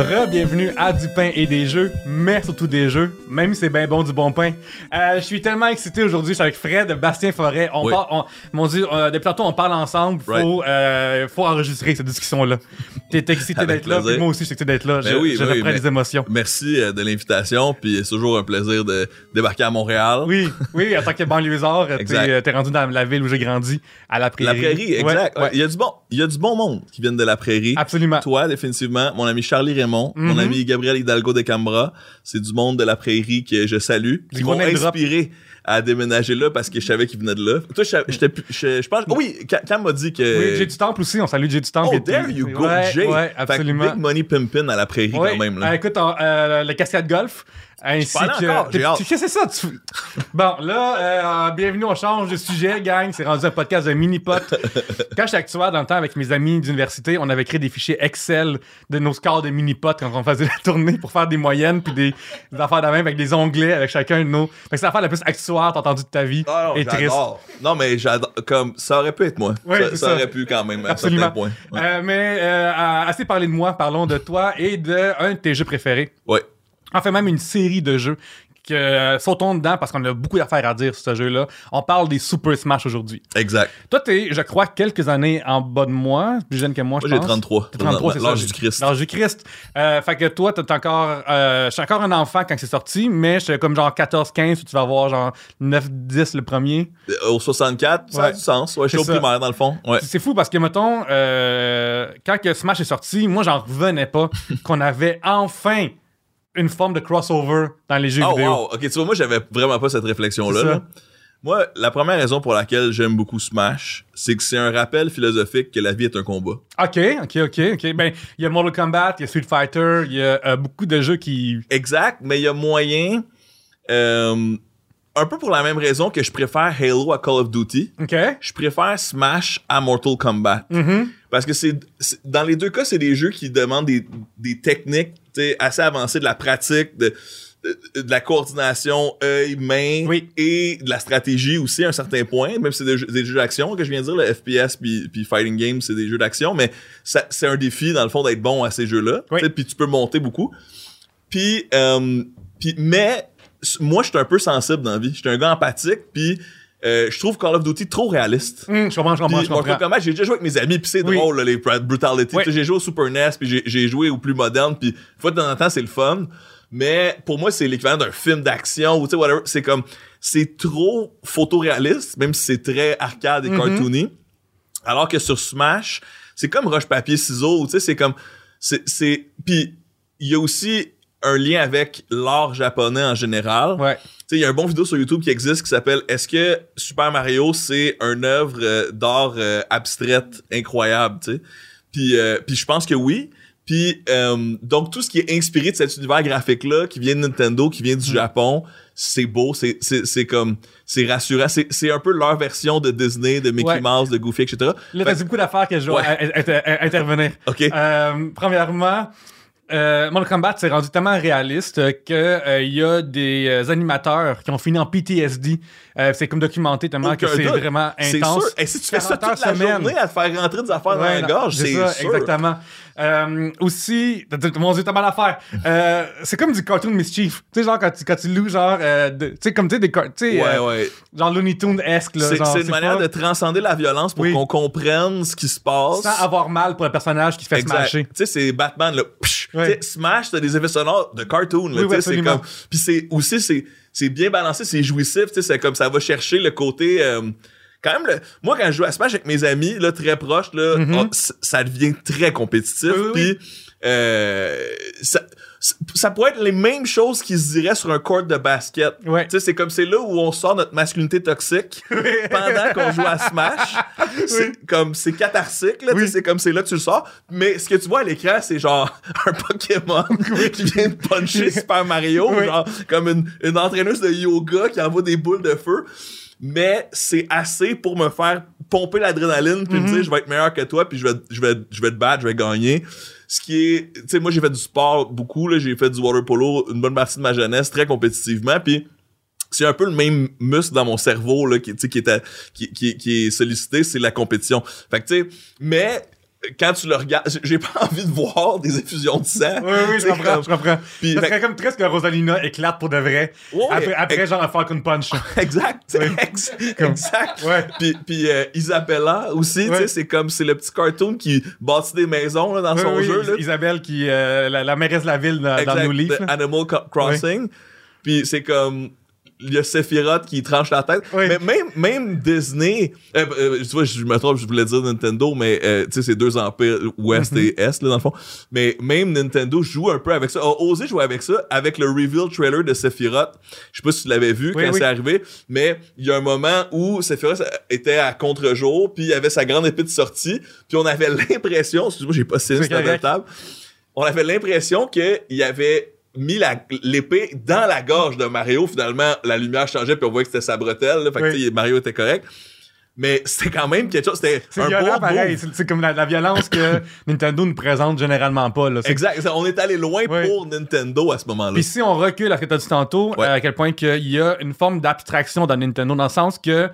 Re-bienvenue à Du pain et des jeux, mais surtout des jeux, même si c'est bien bon du bon pain. Euh, je suis tellement excité aujourd'hui, je suis avec Fred, Bastien Forêt. On Oui. parle, on, mon Dieu, euh, depuis tantôt on parle ensemble, faut, euh, faut enregistrer cette discussion-là. T'es excité d'être là, puis moi aussi je suis excité d'être là. Ben je oui, je oui, reprends les émotions. Merci euh, de l'invitation, puis c'est toujours un plaisir de débarquer à Montréal. Oui, oui, en tant que banlieusard, t'es t'es rendu dans la ville où j'ai grandi, à la La prairie. prairie, exact. Ouais, ouais. Il y a du bon, il y a du bon monde qui viennent de la prairie. Absolument. Toi, définitivement, mon ami Charlie Raymond, mon Mhm. ami Gabriel Hidalgo de Cambra, c'est du monde de la prairie que je salue, qui m'ont drop. inspiré à déménager là parce que je savais qu'ils venaient de là. Toi, je, je pense, oh oui, Cam m'a dit que. Oui, Jay du Temple aussi, on salue Jay du Temple. Oh, there you go, ouais, Jay. Ouais, Fait que absolument. Big Money Pimpin à la prairie Ouais, quand même. Là. euh, écoute, euh, le cascade golf. Ainsi que. Qu'est-ce que c'est ça? tu- Bon, là, euh, bienvenue, on change de sujet, gang. C'est rendu un podcast de mini-pot. quand j'étais actuaire dans le temps avec mes amis d'université, on avait créé des fichiers Excel de nos scores de mini-pot quand on faisait la tournée pour faire des moyennes puis des, des affaires de même avec des onglets avec chacun de nos. Fait que c'est l'affaire la plus actuaire t'as entendu de ta vie. Ah non, et triste. Non, mais j'adore. Comme, ça aurait pu être moi. Ça, c'est ça ça. aurait pu quand même, à Absolument. certains points. Ouais. Euh, mais euh, assez parlé de moi, parlons de toi et de un de tes jeux préférés. Ouais. En fait, même une série de jeux que euh, sautons dedans parce qu'on a beaucoup d'affaires à dire sur ce jeu-là. On parle des Super Smash aujourd'hui. Exact. Toi, t'es, je crois, quelques années en bas de moi, plus jeune que moi, Moi, je j'ai pense. 33. T'es 33, c'est ça. L'âge du Christ. L'âge du Christ. Euh, fait que toi, t'es encore, euh, je suis encore un enfant quand c'est sorti, mais j'étais comme genre 14, 15, où tu vas avoir genre 9, 10 le premier. Au 64, ça Ouais. a du sens. Ouais, je suis au primaire, dans le fond. Ouais. C'est fou parce que, mettons, quand que Smash est sorti, moi, j'en revenais pas qu'on avait enfin une forme de crossover dans les jeux Oh, vidéo. wow. Ok, tu vois, moi, j'avais vraiment pas cette réflexion-là. Là. Moi, la première raison pour laquelle j'aime beaucoup Smash, c'est que c'est un rappel philosophique que la vie est un combat. Ok, ok, ok, ok. Ben, il y a Mortal Kombat, il y a Street Fighter, il y a euh, beaucoup de jeux qui. Exact, mais il y a moyen, euh, un peu pour la même raison que je préfère Halo à Call of Duty, je préfère Smash à Mortal Kombat. Mhm. Parce que c'est dans les deux cas, c'est des jeux qui demandent des, des techniques assez avancées, de la pratique, de, de, de la coordination œil, main Oui. et de la stratégie aussi à un certain point. Même si c'est des jeux, des jeux d'action que je viens de dire, le FPS puis, Fighting Games, c'est des jeux d'action, mais c'est un défi dans le fond d'être bon à ces jeux-là. Puis tu peux monter beaucoup. Puis, euh, puis mais moi, je suis un peu sensible dans la vie. Je suis un gars empathique, puis euh, je trouve Call of Duty trop réaliste. Hum, je comprends, je comprends, je comprends. Kombat, j'ai déjà joué avec mes amis, puis c'est Oui. drôle, là, les Brutality. Sais, J'ai joué au Super NES, puis j'ai- joué au plus moderne, puis une fois de temps en temps, c'est le fun. Mais pour moi, c'est l'équivalent d'un film d'action, ou tu sais, whatever. C'est comme, c'est trop photoréaliste, même si c'est très arcade et Mhm. cartoony. Alors que sur Smash, c'est comme roche-papier-ciseaux, tu sais, c'est comme, c'est, c'est, puis il y a aussi un lien avec l'art japonais en général. Ouais. Il y a un bon vidéo sur YouTube qui existe qui s'appelle Est-ce que Super Mario c'est une œuvre euh, d'art euh, abstraite incroyable, tu sais? Puis euh, puis je pense que oui. Puis euh, donc tout ce qui est inspiré de cet univers graphique là qui vient de Nintendo, qui vient du Japon, c'est beau, c'est c'est c'est comme c'est rassurant, c'est c'est un peu leur version de Disney, de Mickey Ouais. Mouse, de Goofy, etc. Là, t'as dit beaucoup d'affaires que je dois Ouais. intervenir. OK. Euh, premièrement, euh, Mortal Kombat s'est rendu tellement réaliste que euh, il y a des euh, animateurs qui ont fini en PTSD. Euh, c'est comme documenté tellement que c'est vraiment C'est intense. sûr. Et si tu fais ça 40 heures toute la semaine. journée à te faire rentrer des affaires dans la gorge, c'est ça, sûr. exactement. Euh, aussi, mon dieu, t'as mal à faire. Euh, c'est comme du cartoon mischief. Tu sais, genre, quand tu, quand tu loues, genre, euh, tu sais, comme tu sais, des car- tu sais, Ouais, euh, ouais. genre Looney Tunes-esque. C'est une manière de transcender la violence pour Oui. qu'on comprenne ce qui se passe. Sans avoir mal pour le personnage qui fait Exact. smasher. Tu sais, c'est Batman, là. psh. Ouais. Smash, t'as des effets sonores de cartoon, là. Oui, c'est comme. Puis c'est aussi, c'est c'est bien balancé, c'est jouissif, tu sais, c'est comme ça va chercher le côté. Quand même, le- moi, quand je joue à Smash avec mes amis, là, très proches, là, Mhm. oh, ça devient très compétitif. Oui, oui, oui. Puis, euh, ça, ça- pourrait être les mêmes choses qui se diraient sur un court de basket. Ouais. Tu sais, c'est comme c'est là où on sort notre masculinité toxique pendant qu'on joue à Smash. C'est comme c'est catharsique là, Oui. c'est comme c'est là que tu le sors. Mais ce que tu vois à l'écran, c'est genre un Pokémon qui vient de puncher Super Mario, Oui. genre comme une, une entraîneuse de yoga qui envoie des boules de feu. Mais c'est assez pour me faire pomper l'adrénaline puis me Mhm. dire je vais être meilleur que toi puis je vais je vais je vais te battre, je vais gagner. Ce qui est tu sais moi j'ai fait du sport beaucoup là, j'ai fait du water polo une bonne partie de ma jeunesse très compétitivement puis c'est un peu le même muscle dans mon cerveau là qui tu sais qui est à- qui, qui, qui est sollicité c'est la compétition fait que tu sais mais quand tu le regardes, j'ai pas envie de voir des effusions de sang. Oui, oui, je comprends, comme- je comprends. Puis, ça fait- serait comme très ce que Rosalina éclate pour de vrai. Ouais, après, après ex- genre un Falcon Punch. Exact. Oui. ex- Comme- exact. Ouais. Puis, puis euh, Isabella aussi, tu Ouais. sais, c'est comme c'est le petit cartoon qui bâtit des maisons là, dans Oui, son oui, jeu. Là. Isabelle, qui, euh, la, la mairesse de la ville dans, dans Exact, nos livres. de là. Animal Crossing. Puis c'est comme il y a Sephiroth qui tranche la tête. Oui. Mais même, même Disney, euh, euh, tu vois, je me trompe, je voulais dire Nintendo, mais euh, tu sais, c'est deux empires, Ouest Mm-hmm. et Est, là, dans le fond. Mais même Nintendo joue un peu avec ça, a osé jouer avec ça, avec le reveal trailer de Sephiroth. Je sais pas si tu l'avais vu Oui, quand oui. c'est arrivé, mais il y a un moment où Sephiroth était à contre-jour, puis il avait sa grande épée de sortie, puis on avait l'impression, excuse-moi, j'ai pas C'est sur la table, on avait l'impression qu'il avait mis l'épée dans la gorge de Mario. Finalement, la lumière changeait puis on voyait que c'était sa bretelle. Là, fait que, Oui. Mario était correct. Mais c'était quand même quelque chose. C'était C'est un violent, beau pareil. C'est comme la, la violence que Nintendo ne présente généralement pas. Là. Exact. On est allé loin Oui. pour Nintendo à ce moment-là. Puis si on recule à ce que tu as dit tantôt, Ouais. euh, à quel point qu'il y a une forme d'abstraction dans Nintendo, dans le sens que, tu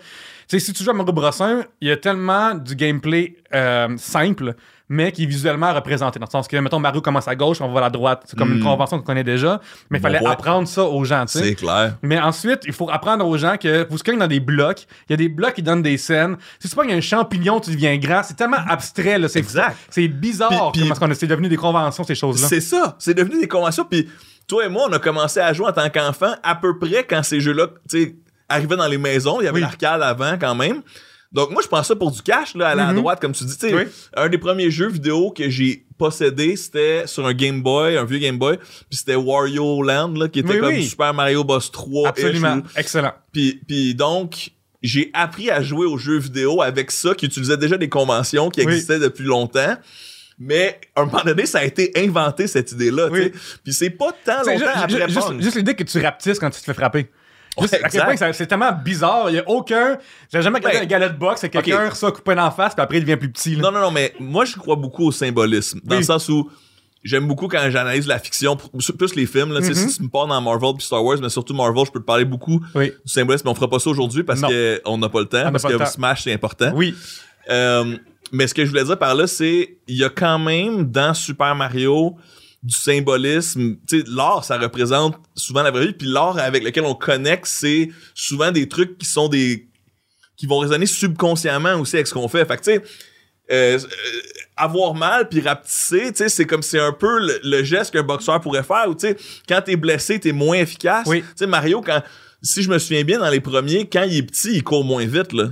sais, si tu joues à Mario Bros 1, il y a tellement du gameplay euh, simple, mais qui est visuellement représenté. Dans le sens que, mettons, Mario commence à gauche, on va à la droite. C'est comme une convention qu'on connaît déjà, mais il Bon fallait point. apprendre ça aux gens, tu sais. C'est clair. Mais ensuite, il faut apprendre aux gens que vous se cognez dans des blocs. Il y a des blocs qui donnent des scènes. Si c'est pas qu'il y a un champignon, tu deviens grand. C'est tellement abstrait, là. C'est Exact. C'est bizarre Puis- puis- comment est-ce qu'on est devenu des conventions, ces choses-là. C'est ça. C'est devenu des conventions. Puis toi et moi, on a commencé à jouer en tant qu'enfant à peu près quand ces jeux-là, tu sais, arrivaient dans les maisons. Il y avait Oui. l'arcade avant quand même. Donc moi, je prends ça pour du cash, là, à la Mhm. droite, comme tu dis. Tu sais, Oui. Un des premiers jeux vidéo que j'ai possédé, c'était sur un Game Boy, un vieux Game Boy. Puis c'était Wario Land, là, qui était Oui, comme oui. Super Mario Bros 3. Absolument. Excellent. Puis, puis donc, j'ai appris à jouer aux jeux vidéo avec ça, qui utilisait déjà des conventions qui existaient depuis longtemps. Mais à un moment donné, ça a été inventé, cette idée-là. Puis c'est pas tant longtemps après ju- juste, juste l'idée que tu rapetisses quand tu te fais frapper. Ouais, à quel point c'est tellement bizarre. Il y a aucun. J'ai jamais regardé Ben, un galet de boxe et quelqu'un ok. reçoit coupé d'en face, puis après il devient plus petit. là. Non, non, non, mais moi, je crois beaucoup au symbolisme. Dans Oui. le sens où j'aime beaucoup quand j'analyse la fiction, plus les films. Là, tu sais, Mhm. Si tu me parles dans Marvel puis Star Wars, mais surtout Marvel, je peux te parler beaucoup Oui. du symbolisme. Mais on fera pas ça aujourd'hui parce qu'on n'a pas le temps. parce que temps. Smash, c'est important. Oui. Euh, mais ce que je voulais dire par là, c'est il y a quand même dans Super Mario du symbolisme. Tu sais, l'art, ça représente souvent la vraie vie. Puis l'art avec lequel on connecte, c'est souvent des trucs qui sont des qui vont résonner subconsciemment aussi avec ce qu'on fait. Fait que tu sais. euh, euh, avoir mal puis rapetisser, tu sais, c'est comme c'est un peu le, le geste qu'un boxeur pourrait faire. Ou tu sais, quand t'es blessé, t'es moins efficace. Oui. Tu sais, Mario, quand si je me souviens bien, dans les premiers, quand il est petit, il court moins vite, là.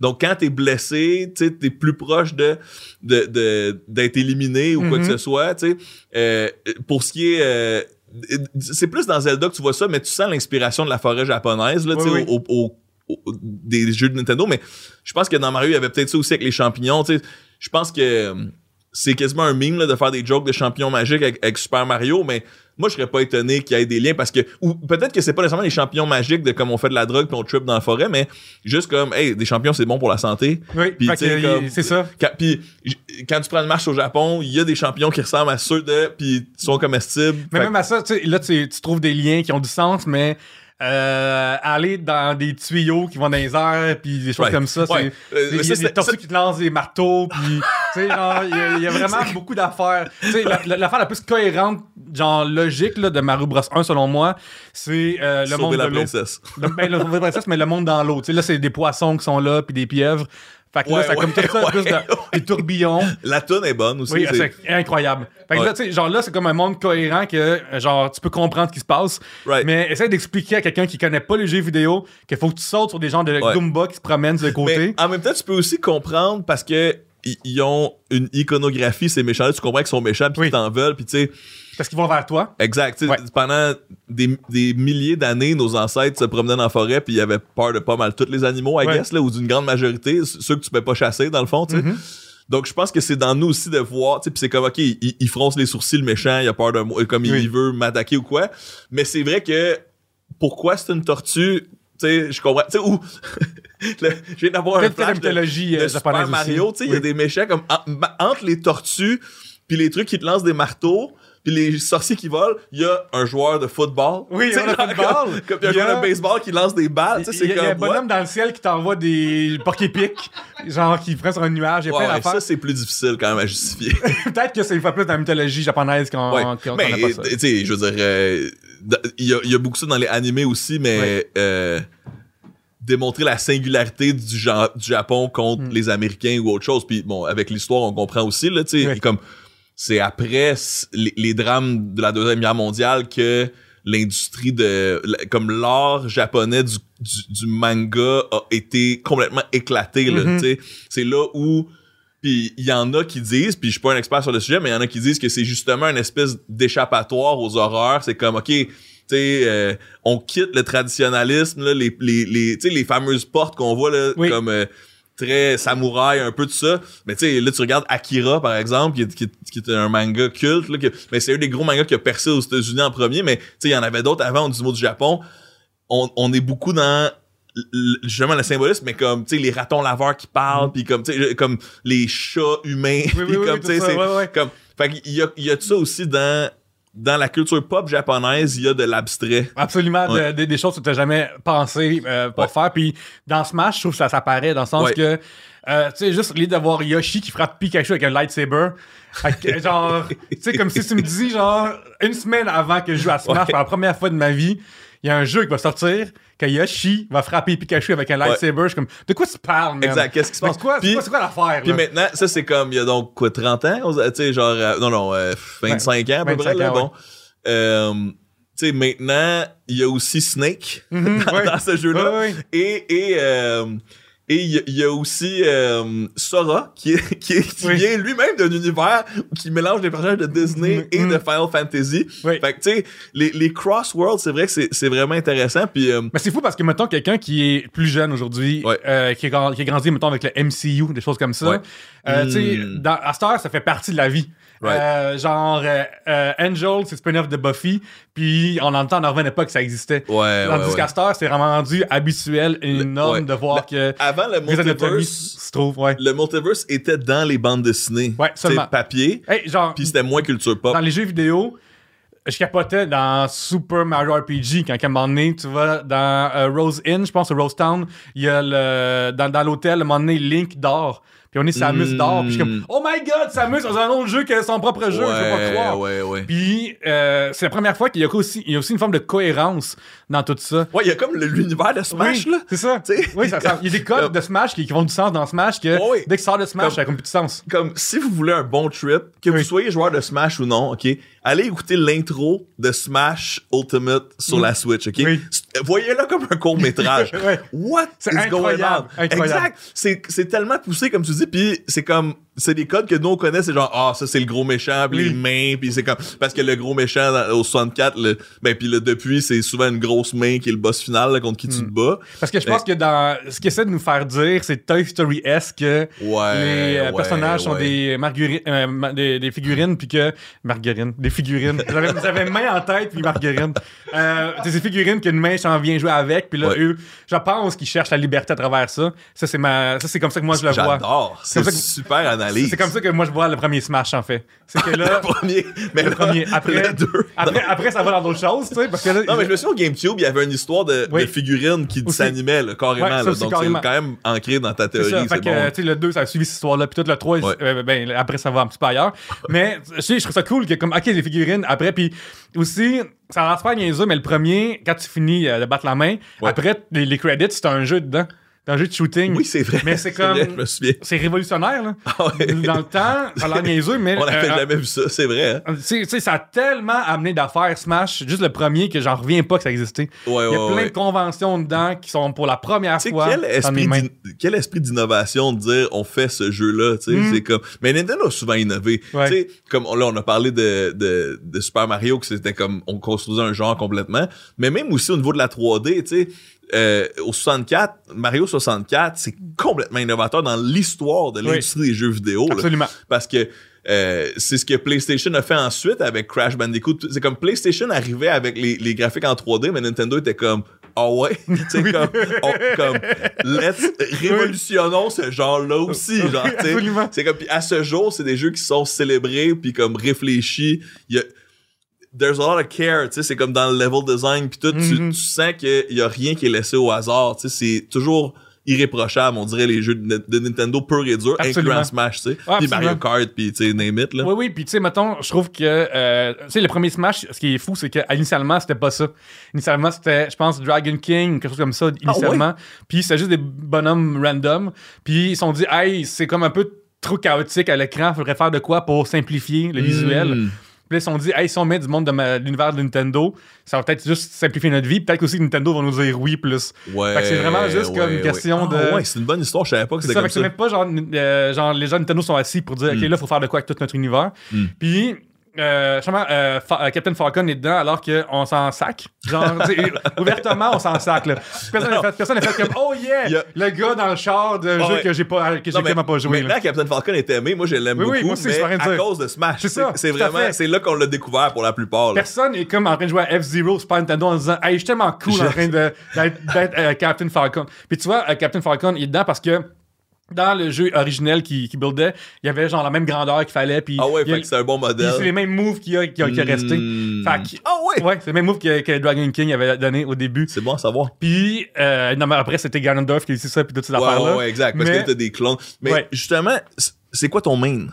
Donc, quand t'es blessé, tu t'es plus proche de, de, de- d'être éliminé ou quoi Mhm. que ce soit, tu sais. Euh, pour ce qui est... euh, c'est plus dans Zelda que tu vois ça, mais tu sens l'inspiration de la forêt japonaise, là, Oui, oui. au- au- au- des jeux de Nintendo, mais je pense que dans Mario, il y avait peut-être ça aussi avec les champignons, tu. Je pense que euh, c'est quasiment un meme là, de faire des jokes de champignons magiques avec, avec Super Mario, mais moi je serais pas étonné qu'il y ait des liens parce que ou peut-être que c'est pas nécessairement des champignons magiques de comme on fait de la drogue puis on trip dans la forêt, mais juste comme hey des champignons c'est bon pour la santé. Oui. Puis, c'est ça. Quand, puis quand tu prends une marche au Japon, il y a des champignons qui ressemblent à ceux de puis sont comestibles. Mais Fait même à ça, tu sais, là, tu, tu trouves des liens qui ont du sens, mais euh, aller dans des tuyaux qui vont dans les airs, puis des choses Right. comme ça, Ouais. c'est. Euh, Il y a ça, des c'est- tortues qui te lancent des marteaux, puis il y, a- il y a vraiment beaucoup d'affaires. La- la- l'affaire la plus cohérente, genre logique là, de Mario Bros 1, selon moi, c'est euh, le sauver monde la de l'eau. ben, le, princesse, mais le monde dans l'eau. Là, c'est des poissons qui sont là, puis des pieuvres. Fait que là, ça a comme tout ça, ouais, plus de, des tourbillons. La toune est bonne aussi. Oui, c'est- c'est incroyable. Fait que là, tu sais, genre là, c'est comme un monde cohérent que, euh, genre, tu peux comprendre ce qui se passe. Right. Mais essaie d'expliquer à quelqu'un qui connaît pas les jeux vidéo qu'il faut que tu sautes sur des gens de. Goomba qui se promènent le côté. Mais en même temps, tu peux aussi comprendre parce que ils ont une iconographie, ces méchants-là. Tu comprends qu'ils sont méchants puis Oui. qu'ils t'en veulent. Puis tu sais, Parce qu'ils vont vers toi. exact. Ouais. Pendant des, des milliers d'années, nos ancêtres se promenaient dans la forêt puis ils avaient peur de pas mal tous les animaux, I Ouais. guess, là, ou d'une grande majorité, ceux que tu peux pas chasser, dans le fond, tu sais. Mhm. Donc, je pense que c'est dans nous aussi de voir, tu sais, puis c'est comme, OK, il, il fronce les sourcils, le méchant, il a peur de moi, comme Oui. il veut m'attaquer ou quoi. Mais c'est vrai que, pourquoi c'est une tortue, tu sais, je comprends, tu sais, ou, je viens d'avoir un flash de- de euh, Super Mario, tu sais, il y a des méchants comme en- entre les tortues puis les trucs qui te lancent des marteaux, puis les sorciers qui volent, il y a un joueur de football. Oui, il y a un football. Comme, comme il y a un joueur de baseball qui lance des balles. Il y, y a un bonhomme dans le ciel qui t'envoie des porc-épics, genre qui prend sur un nuage. Il y a Ouais, plein ouais, d'affaires. ça, c'est plus difficile quand même à justifier. Peut-être que c'est une fois plus dans la mythologie japonaise qu'on Ouais. n'a pas ça. tu sais, je veux dire, euh, il y, a, il y a beaucoup ça dans les animés aussi, mais euh, démontrer la singularité du, du Japon contre Mm. les Américains ou autre chose. Puis bon, avec l'histoire, on comprend aussi, là, tu sais, comme c'est après les, les drames de la Deuxième Guerre mondiale que l'industrie de comme l'art japonais du, du, du manga a été complètement éclaté là, Mhm. sais. c'est là où puis il y en a qui disent, puis je suis pas un expert sur le sujet, mais il y en a qui disent que c'est justement une espèce d'échappatoire aux horreurs. C'est comme, OK, tu sais, euh, on quitte le traditionnalisme, là, les, les, les, tu sais, les fameuses portes qu'on voit, là, Oui. comme euh, très samouraï, un peu de ça. Mais tu sais, là, tu regardes Akira, par exemple, qui est, qui qui est un manga culte, là, que- mais c'est un des gros mangas qui a percé aux États-Unis en premier, mais tu sais, il y en avait d'autres avant, du mot du Japon. On, on est beaucoup dans justement le symbolisme mais comme tu sais les ratons laveurs qui parlent puis comme tu sais comme les chats humains Oui, oui, comme oui, tu sais ouais, ouais. comme fait qu'il y a il y a de ça aussi dans dans la culture pop japonaise il y a de l'abstrait Absolument, de- Ouais. de- des choses que tu n'as jamais pensé euh, pour Ouais. faire. Puis dans Smash, je trouve que ça s'apparaît dans le sens Ouais. que, euh, tu sais, juste l'idée d'avoir Yoshi qui frappe Pikachu avec un lightsaber. Genre, tu sais, comme si tu me dis, genre, une semaine avant que je joue à Smash pour la première fois de ma vie, il y a un jeu qui va sortir que Yoshi va frapper Pikachu avec un lightsaber. Je suis comme, de quoi tu parles, man? exact qu'est-ce qui se passe? C'est quoi, c'est Puis- c'est quoi l'affaire, Puis là? maintenant, ça c'est comme, il y a donc quoi, 30 ans? Tu sais, genre, euh, non, non, euh, 25 ans à peu 25 près, là, bon. Euh, tu sais, maintenant, il y a aussi Snake Mhm, dans, ce jeu-là. Et, et, euh, et il y, a- il y a aussi euh, Sora, qui, est, qui, est- qui Oui. vient lui-même d'un univers qui mélange les personnages de Disney et Mhm. de Final Fantasy. Oui. Fait que, tu sais, les, les cross-worlds, c'est vrai que c'est c'est vraiment intéressant. Puis, euh, Mais c'est fou parce que, mettons, quelqu'un qui est plus jeune aujourd'hui, Ouais. euh, qui, qui a grandi, mettons, avec le MCU, des choses comme ça, Ouais. euh, tu sais, Mm. dans- à cette heure, ça fait partie de la vie. Right. Euh, genre, euh, euh, Angel, c'est spin-off de Buffy, puis on entend, on n'en revenait pas que ça existait. ouais, Tandis ouais, ouais. cette heure, c'est vraiment rendu habituel et une norme ouais. de voir que Avant le multiverse, se trouve, ouais. le multiverse était dans les bandes dessinées. Ouais, seulement. Papier, Hey, genre, puis c'était moins culture pop. dans les jeux vidéo, je capotais dans Super Mario RPG quand à un moment donné, tu vas dans euh, Rose Inn, je pense, Rose Town, il y a le dans, dans l'hôtel, à un moment donné, Link dort. Puis on est Samus Mm. dort. Puis je suis comme, oh my god, Samus dans un autre jeu que son propre jeu, je peux pas croire. ouais, ouais. Puis euh, c'est la première fois qu'il y a aussi, il y a aussi une forme de cohérence dans tout ça. Ouais, il y a comme l'univers de Smash, oui, là. C'est ça. Tu sais, Oui, ça, ça- il y a des codes de Smash qui, qui vont du sens dans Smash que Ouais, dès que ça sort de Smash, Comme- ça a comme plus de sens. Comme si vous voulez un bon trip, que Oui. vous soyez joueur de Smash ou non, ok, allez écouter l'intro de Smash Ultimate sur la Switch, ok? Mm. Oui. Voyez-le comme un court métrage. Ouais. What C'est is going on? incroyable, incroyable. Exact. C'est c'est tellement poussé comme tu dis, puis c'est comme c'est des codes que nous on connaît, c'est genre ah ça c'est le gros méchant, puis Oui. les mains, puis c'est comme parce que le gros méchant dans- au 64, le, ben puis le depuis c'est souvent une grosse main qui est le boss final là, contre qui tu te bats. Parce que je pense que dans ce qu'il essaie de nous faire dire, c'est Toy Story-esque que Ouais. les euh, ouais, personnages sont des, marguerines, euh, des, des figurines, puis que. Marguerines. Des figurines. J'avais, main en tête, puis marguerine. Euh, c'est ces figurines qu'une main s'en vient jouer avec, puis là, eux, je pense qu'ils cherchent la liberté à travers ça. Ça, c'est, ma, ça, c'est comme ça que moi je le vois. J'adore. C'est super analyse. C'est comme ça que moi je vois le premier Smash, en fait. C'est que là. le premier. Mais le là, premier. Après, le deux. après, après, ça va dans d'autres choses, tu sais, parce que là. Non, mais je me souviens au GameCube, il y avait une histoire de, Oui. de figurines qui là, carrément. Ouais, là. donc c'est quand même ancré dans ta C'est théorie. ça, C'est fait que, bon. tu sais, le 2, ça a suivi cette histoire-là, puis tout le 3, Ouais. euh, ben, après, ça va un petit peu ailleurs. mais, je sais, je trouve ça cool que, comme, ok, les figurines, après, puis aussi, ça a l'air super niaiseux, mais le premier, quand tu finis euh, de battre la main, Ouais. après, les, les credits, c'est un jeu dedans. C'est un jeu de shooting. Oui, c'est vrai. Mais c'est comme- vrai, je me souviens. C'est révolutionnaire, là. Ah ouais. Dans le temps, ça a l'air niaiseux, mais. On n'avait euh, jamais vu ça, c'est vrai. Hein? tu sais- tu sais, ça a tellement amené d'affaires Smash, juste le premier, que j'en reviens pas que ça existait. Ouais, Il y a ouais, plein de conventions dedans qui sont pour la première fois. quel esprit, quel esprit d'innovation de dire on fait ce jeu-là, tu sais, Mm. c'est comme... Mais Nintendo a souvent innové. Ouais. Tu sais, comme là, on a parlé de, de, de Super Mario, que c'était comme, on construisait un genre complètement, mais même aussi au niveau de la 3D, tu sais, euh, au 64, Mario 64, c'est complètement innovateur dans l'histoire de Oui. l'industrie des jeux vidéo. là. Absolument. parce que euh, c'est ce que PlayStation a fait ensuite avec Crash Bandicoot. C'est comme PlayStation arrivait avec les, les graphiques en 3D, mais Nintendo était comme ah ouais, tu sais comme, on- comme let's révolutionnons ce genre-là aussi, genre. C'est comme puis à ce jour, c'est des jeux qui sont célébrés puis comme réfléchis. Il y a there's a lot of care, tu sais, c'est comme dans le level design puis tout, tu, Mhm. tu sens qu'il y a rien qui est laissé au hasard, tu sais, c'est toujours irréprochable, on dirait les jeux de, de Nintendo pur et dur, incluant Smash, tu sais, Ouais, puis. Mario Kart, puis tu sais, name it, là. Oui, oui, puis tu sais, mettons, je trouve que, euh, tu sais, le premier Smash, ce qui est fou, c'est qu'initialement, c'était pas ça. Initialement, c'était, je pense, Dragon King, quelque chose comme ça, initialement. Puis c'était juste des bonhommes random. Puis ils se sont dit, hey, c'est comme un peu trop chaotique à l'écran, faudrait faire de quoi pour simplifier le visuel. Puis là, ils se sont dit, hey, si on met du monde de ma- de l'univers de Nintendo, ça va peut-être juste simplifier notre vie. Peut-être qu'aussi Nintendo va nous dire oui plus. Ouais. Fait que c'est vraiment juste comme une question ouais. Ah de- ouais, c'est une bonne histoire, je savais pas que C'est c'était ça, comme fait que c'est ça. même pas genre, euh, genre les gens de Nintendo sont assis pour dire, OK, là, il faut faire de quoi avec tout notre univers. Mm. Puis, euh, justement, euh, Fa- euh, Captain Falcon est dedans alors qu'on s'en sac. Genre, ouvertement, on s'en sac. Là. Personne n'a fait, personne fait comme, oh yeah, le gars dans le char de jeu ouais. que j'ai pas, que j'ai quasiment pas joué. là. Maintenant, Captain Falcon est aimé, moi je l'aime Oui, oui, beaucoup, moi aussi, mais à dire. cause de Smash. C'est ça, C'est vraiment, c'est là qu'on l'a découvert pour la plupart. là. Personne est comme en train de jouer à F-Zero Super Nintendo en disant Hey, je suis tellement cool en train de- d'être euh, Captain Falcon. Puis tu vois, euh, Captain Falcon il est dedans parce que dans le jeu originel qui, qui buildait, il y avait genre la même grandeur qu'il fallait. Puis Ah ouais, fait que c'est un bon modèle. c'est les mêmes moves qu'il y a, qui a, qui a resté. Hmm. Fait que- Ah ouais! Ouais, c'est le même move que, que Dragon King avait donné au début. C'est bon à savoir. Puis, euh, non, mais après, c'était Ganondorf qui a dit ça, puis toutes ces Ouais, affaires-là. ouais, ouais, exact. Parce Mais- que t'as des clones. Mais Ouais. justement, c'est quoi ton main?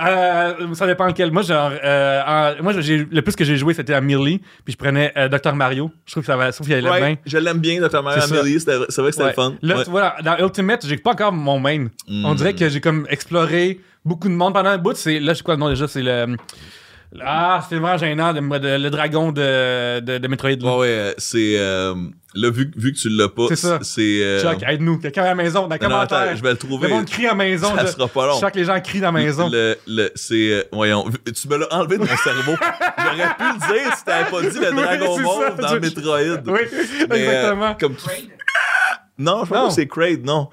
Euh, ça dépend lequel. Moi, genre, euh, en- moi, j'ai, le plus que j'ai joué, c'était à Melee, puis je prenais euh, Dr. Mario. Je trouve que ça va, trouve qu'il allait Ouais, bien. je l'aime bien, Dr. Mario C'est ça. Amelie. C'était- C'est vrai que c'était Ouais. le fun. Là, Ouais. tu vois, dans Ultimate, j'ai pas encore mon main. Mm. On dirait que j'ai comme exploré beaucoup de monde pendant un bout. C'est, là, je sais quoi le nom déjà? C'est le. Ah, c'est vraiment gênant, de, de- le dragon de, de, de Metroid. là. Ouais, ouais, euh, c'est. euh, là, vu, vu que tu l'as pas, C'est ça. c'est. euh, Chuck, aide-nous. Quelqu'un à la maison, dans les non, non, attends, commentaires. je vais le Le trouver. monde crie à la maison. Ça sera pas long. Je sens que les gens crient dans la maison. Le, le, c'est. euh, voyons, tu me l'as enlevé de mon cerveau. J'aurais pu le dire si t'avais pas dit le Oui, dragon mauve ça. dans Je- Metroid. Oui, Mais, euh, exactement. comme... Non, je pense que c'est Kraid, non.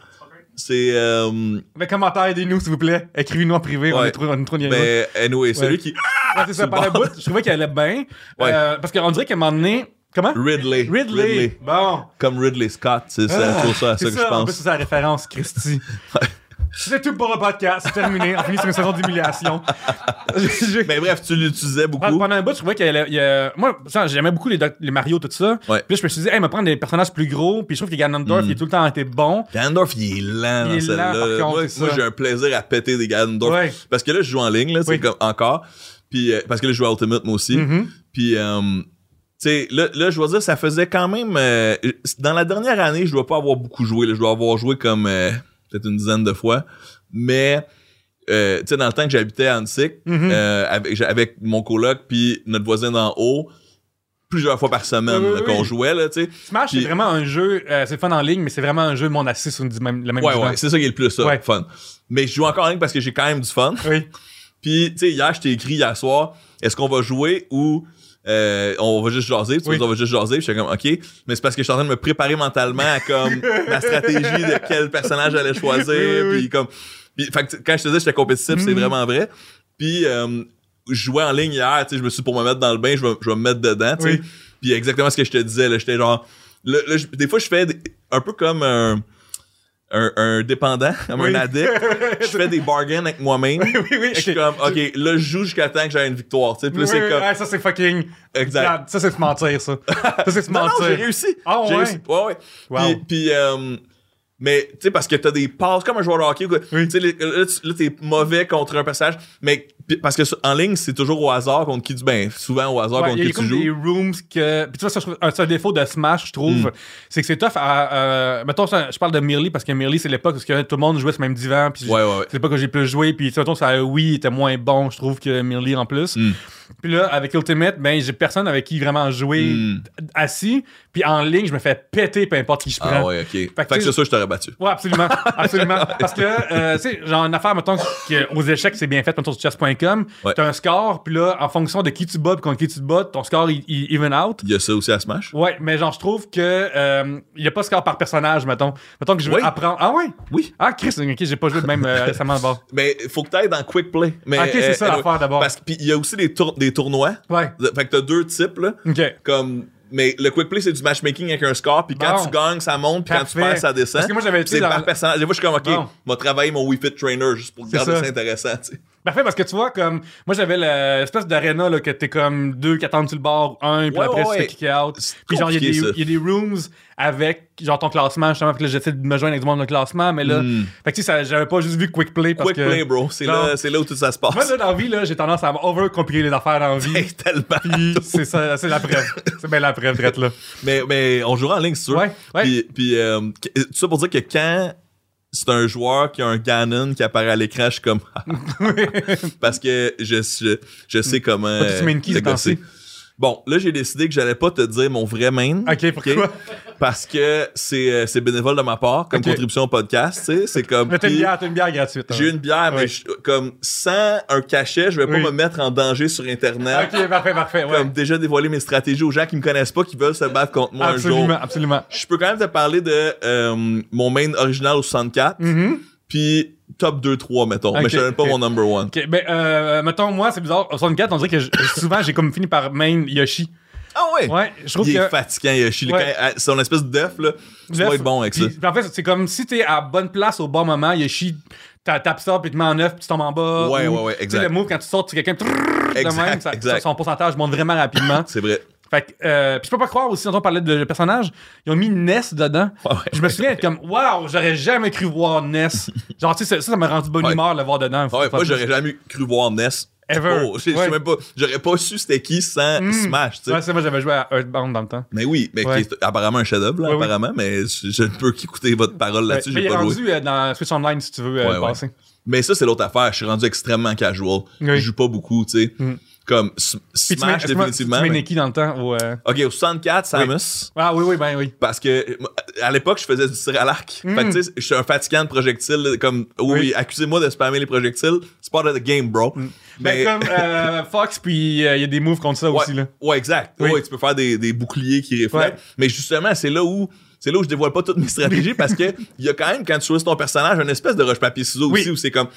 C'est. Euh, Les commentaires, aidez-nous, s'il vous plaît. Écrivez-nous en privé. On Ouais. est trop, on est trop mais anyway, celui qui. Ouais, c'est ça, par le bout, je trouvais qu'elle allait bien. Ouais. Euh, parce qu'on dirait qu'à un moment donné. Comment? Ridley. Ridley. Bon. Comme Ridley Scott, c'est ça, Ah, ça, à ça c'est que je pense. c'est sa référence, Christy. C'est tout pour le podcast. C'est terminé. On finit sur une seconde d'humiliation. Mais bref, tu l'utilisais beaucoup. Pendant un bout, je trouvais qu'il y a- il y a- Moi, j'aimais beaucoup les, Mario, tout ça. Ouais. Puis là, je me suis dit, hey, me prendre des personnages plus gros. Puis je trouve que Ganondorf, Mm. il a tout le temps été bon. Ganondorf, il est lent Il dans celle-là. Moi, moi, j'ai un plaisir à péter des Ganondorf. Ouais. Parce que là, je joue en ligne, là, c'est Oui. comme encore. Puis, euh, parce que là, je joue à Ultimate, moi aussi. Mhm. Puis, euh, tu sais, là, là, je dois dire, ça faisait quand même. euh, dans la dernière année, je dois pas avoir beaucoup joué. là. je dois avoir joué comme euh, peut-être une dizaine de fois. Mais, euh, tu sais, dans le temps que j'habitais à Annecy, Mhm. euh, avec, avec mon coloc, puis notre voisin d'en haut, plusieurs fois par semaine Oui, qu'on oui. jouait, là, tu sais. Smash, c'est vraiment un jeu. euh, c'est fun en ligne, mais c'est vraiment un jeu monde assis sur une, même, le même Ouais, ouais, c'est ça qui est le plus ça, Ouais. fun. Mais je joue encore en ligne parce que j'ai quand même du fun. Oui. Puis, tu sais, hier, je t'ai écrit hier soir, est-ce qu'on va jouer ou euh, on va juste jaser? Tu Oui. vois, on va juste jaser. Puis j'étais comme, OK. Mais c'est parce que je suis en train de me préparer mentalement à comme ma stratégie de quel personnage j'allais choisir. Oui. Puis comme. Puis, fait que, quand je te disais que j'étais compétitif, c'est Mhm. vraiment vrai. Puis, euh, je jouais en ligne hier, tu sais, je me suis pour me mettre dans le bain, je vais, je vais me mettre dedans, tu sais. Puis exactement ce que je te disais, là, j'étais genre. là, là, je- des fois, je fais des- un peu comme un. Un, un dépendant, comme Oui. un addict. Je fais des bargains avec moi-même. oui, oui, oui. Je suis comme, OK, là, je joue jusqu'à temps que j'ai une victoire. Tu sais, Oui, c'est comme. ouais, ça, c'est fucking. Exact. Ça, c'est se mentir, ça. Ça, c'est se Non, non, mentir. j'ai réussi. Ah, J'ai ouais? réussi. Ouais, ouais. Wow. Puis, puis euh, mais, tu sais, parce que t'as des passes comme un joueur de hockey, quoi. Oui. Tu sais, là, t'es mauvais contre un personnage. Mais, parce que en ligne, c'est toujours au hasard contre qui tu. Ben, souvent au hasard Ouais, contre il y qui a comme joues. des rooms que. Puis tu vois, ça, je trouve- un seul défaut de Smash, je trouve, Mm. c'est que c'est tough à. euh, mettons, je parle de Mirly parce que Mirly, c'est l'époque où que tout le monde jouait sur le même divan. Puis Ouais, ouais, c'est l'époque où j'ai plus joué. Puis mettons, ça, oui, était moins bon, je trouve, que Mirly en plus. Mm. Puis là, avec Ultimate, ben, j'ai personne avec qui vraiment jouer Mm. assis. Puis en ligne, je me fais péter peu importe qui je prends. Ah, ouais, ok. Fait que c'est sûr, je t'aurais battu. Ouais, absolument. Absolument. Parce que, euh, tu sais, genre, une affaire, mettons, aux échecs, c'est bien fait, mettons, sur chess.com. Ouais. T'as un score, puis là, en fonction de qui tu bats, puis contre qui tu te bats, ton score, il, il even out. Il y a ça aussi à Smash? Ouais, mais genre, je trouve que, euh, il y a pas de score par personnage, mettons. Mettons que je veux Oui. apprendre. Ah ouais? Oui. Ah, Chris, ok, j'ai pas joué de même euh, récemment d'abord. Mais, faut que t'ailles dans Quick Play. Mais, Ok, c'est euh, ça anyway, l'affaire d'abord. Parce que, puis il y a aussi des, tour- des tournois. Ouais. Fait que t'as deux types, là. Ok. comme mais le quick play c'est du matchmaking avec un score puis quand Bon. tu gagnes ça monte puis quand tu perds ça descend Parce que moi, j'avais c'est été dans- par personnage des fois je suis comme ok Bon. on va travailler mon Wii Fit Trainer juste pour C'est garder ça. ça intéressant tu sais Parfait, parce que tu vois, comme, moi j'avais l'espèce d'arena, là, que t'es comme deux qui attendent sur le bord, un, puis Ouais, après ouais, tu ouais. out. C'est Puis genre, il y, y a des rooms avec, genre, ton classement, justement, puis là, j'essaie de me joindre avec du monde dans le classement, mais là, Hmm. fait que tu sais, j'avais pas juste vu Quick Play parce Quick que. play, bro. C'est là, c'est là où tout ça se passe. Moi, là, dans la vie, là, j'ai tendance à over-compliquer les affaires dans la vie. Hey, tellement. C'est ça, c'est la preuve. C'est bien la preuve, drette là. Mais, mais on jouera en ligne, c'est sûr. Ouais, ouais. Puis, puis euh, que- tout ça pour dire que quand c'est un joueur qui a un Ganon qui apparaît à l'écran, je suis comme... Parce que je, je, je sais comment... Tu Bon, là, j'ai décidé que j'allais pas te dire mon vrai main. Ok, pourquoi? Parce que c'est euh, c'est bénévole de ma part, comme contribution au podcast, tu sais. C'est comme... Mais t'as une bière, t'as une bière gratuite. hein. J'ai une bière, mais je- comme sans un cachet, je vais pas Oui. me mettre en danger sur Internet. Ok, parfait, parfait. Ouais. Comme déjà dévoiler mes stratégies aux gens qui me connaissent pas, qui veulent se battre contre moi un jour. Absolument, absolument. Je peux quand même te parler de euh, mon main original au 64, Mhm. puis top 2-3, mettons. Mais je donne pas mon number one. Ok, ben, euh, mettons, moi, c'est bizarre. Au 64, on dirait que je- souvent, j'ai comme fini par main Yoshi. Ah ouais? Ouais, je trouve Il que. est fatigant, Yoshi. Ouais. Son espèce d'œuf, là, tu vas être bon avec ça. en fait, c'est comme si t'es à bonne place au bon moment, Yoshi t'a- t'absorbe puis te met en neuf puis tu tombes en bas. Ouais, ou, ouais, ouais, tu sais, exact. le move quand tu sautes, tu quelqu'un. de Exact, même, ça- exact. Son pourcentage monte vraiment rapidement. C'est vrai. Fait que, euh, puis je peux pas croire aussi, quand on parlait de personnage, ils ont mis Ness dedans. Ouais, ouais. Je me souviens être comme, waouh, j'aurais jamais cru voir Ness. Genre, tu sais, ça, ça m'a rendu bonne Ouais. humeur de le voir dedans. Ah ouais, moi, j'aurais jamais cru voir Ness. Ever. Oh, pas. J'aurais pas su c'était qui sans Mm. Smash, tu sais. Ouais, c'est moi, j'avais joué à Earthbound dans le temps. Mais oui, mais qui est apparemment un chef-d'œuvre, apparemment, mais je, ne peux qu'écouter votre parole là-dessus, j'ai pas rendu euh, dans Switch Online si tu veux euh, passer. Mais ça, c'est l'autre affaire. Je suis rendu extrêmement casual. Oui. Je joue pas beaucoup, tu sais. Mm. Comme tu mets, Smash, que tu définitivement. mets Neki dans le temps euh, Ok, au 64, Samus. Ah oui, oui, ben oui. Parce que moi, à l'époque, je faisais du tir à l'arc. Mm. Fait que tu sais, je suis un fatigant de projectiles. Comme, oui, Oui. accusez-moi de spammer les projectiles. C'est part of the game, bro. Ben comme euh, Fox, puis euh, il y a des moves contre ça ouais, aussi. Là. ouais, exact. Oui. Ouais, tu peux faire des, des boucliers qui reflètent. Ouais. Mais justement, c'est là où. C'est là où je dévoile pas toutes mes stratégies parce que il y a quand même, quand tu choisis ton personnage, une espèce de roche-papier-ciseaux Oui. aussi où c'est comme.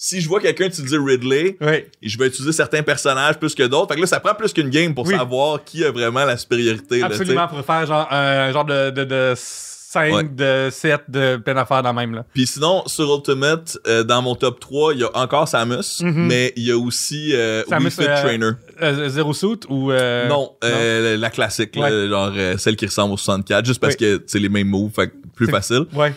Si je vois quelqu'un utiliser Ridley, Oui. et je vais utiliser certains personnages plus que d'autres. Fait que là, ça prend plus qu'une game pour Oui. savoir qui a vraiment la supériorité. là, Absolument, pour faire genre un genre de, de, de 5, Ouais. de 7, de plein d'affaires dans le même. Là. Puis sinon, sur Ultimate, euh, dans mon top 3, il y a encore Samus, Mhm. mais il y a aussi euh, Samus, Wii Fit euh, Trainer. Euh, Zero Suit ou. euh, non, euh, la classique, là, genre euh, celle qui ressemble au 64, juste parce Oui. que c'est les mêmes moves, fait plus facile. Ouais.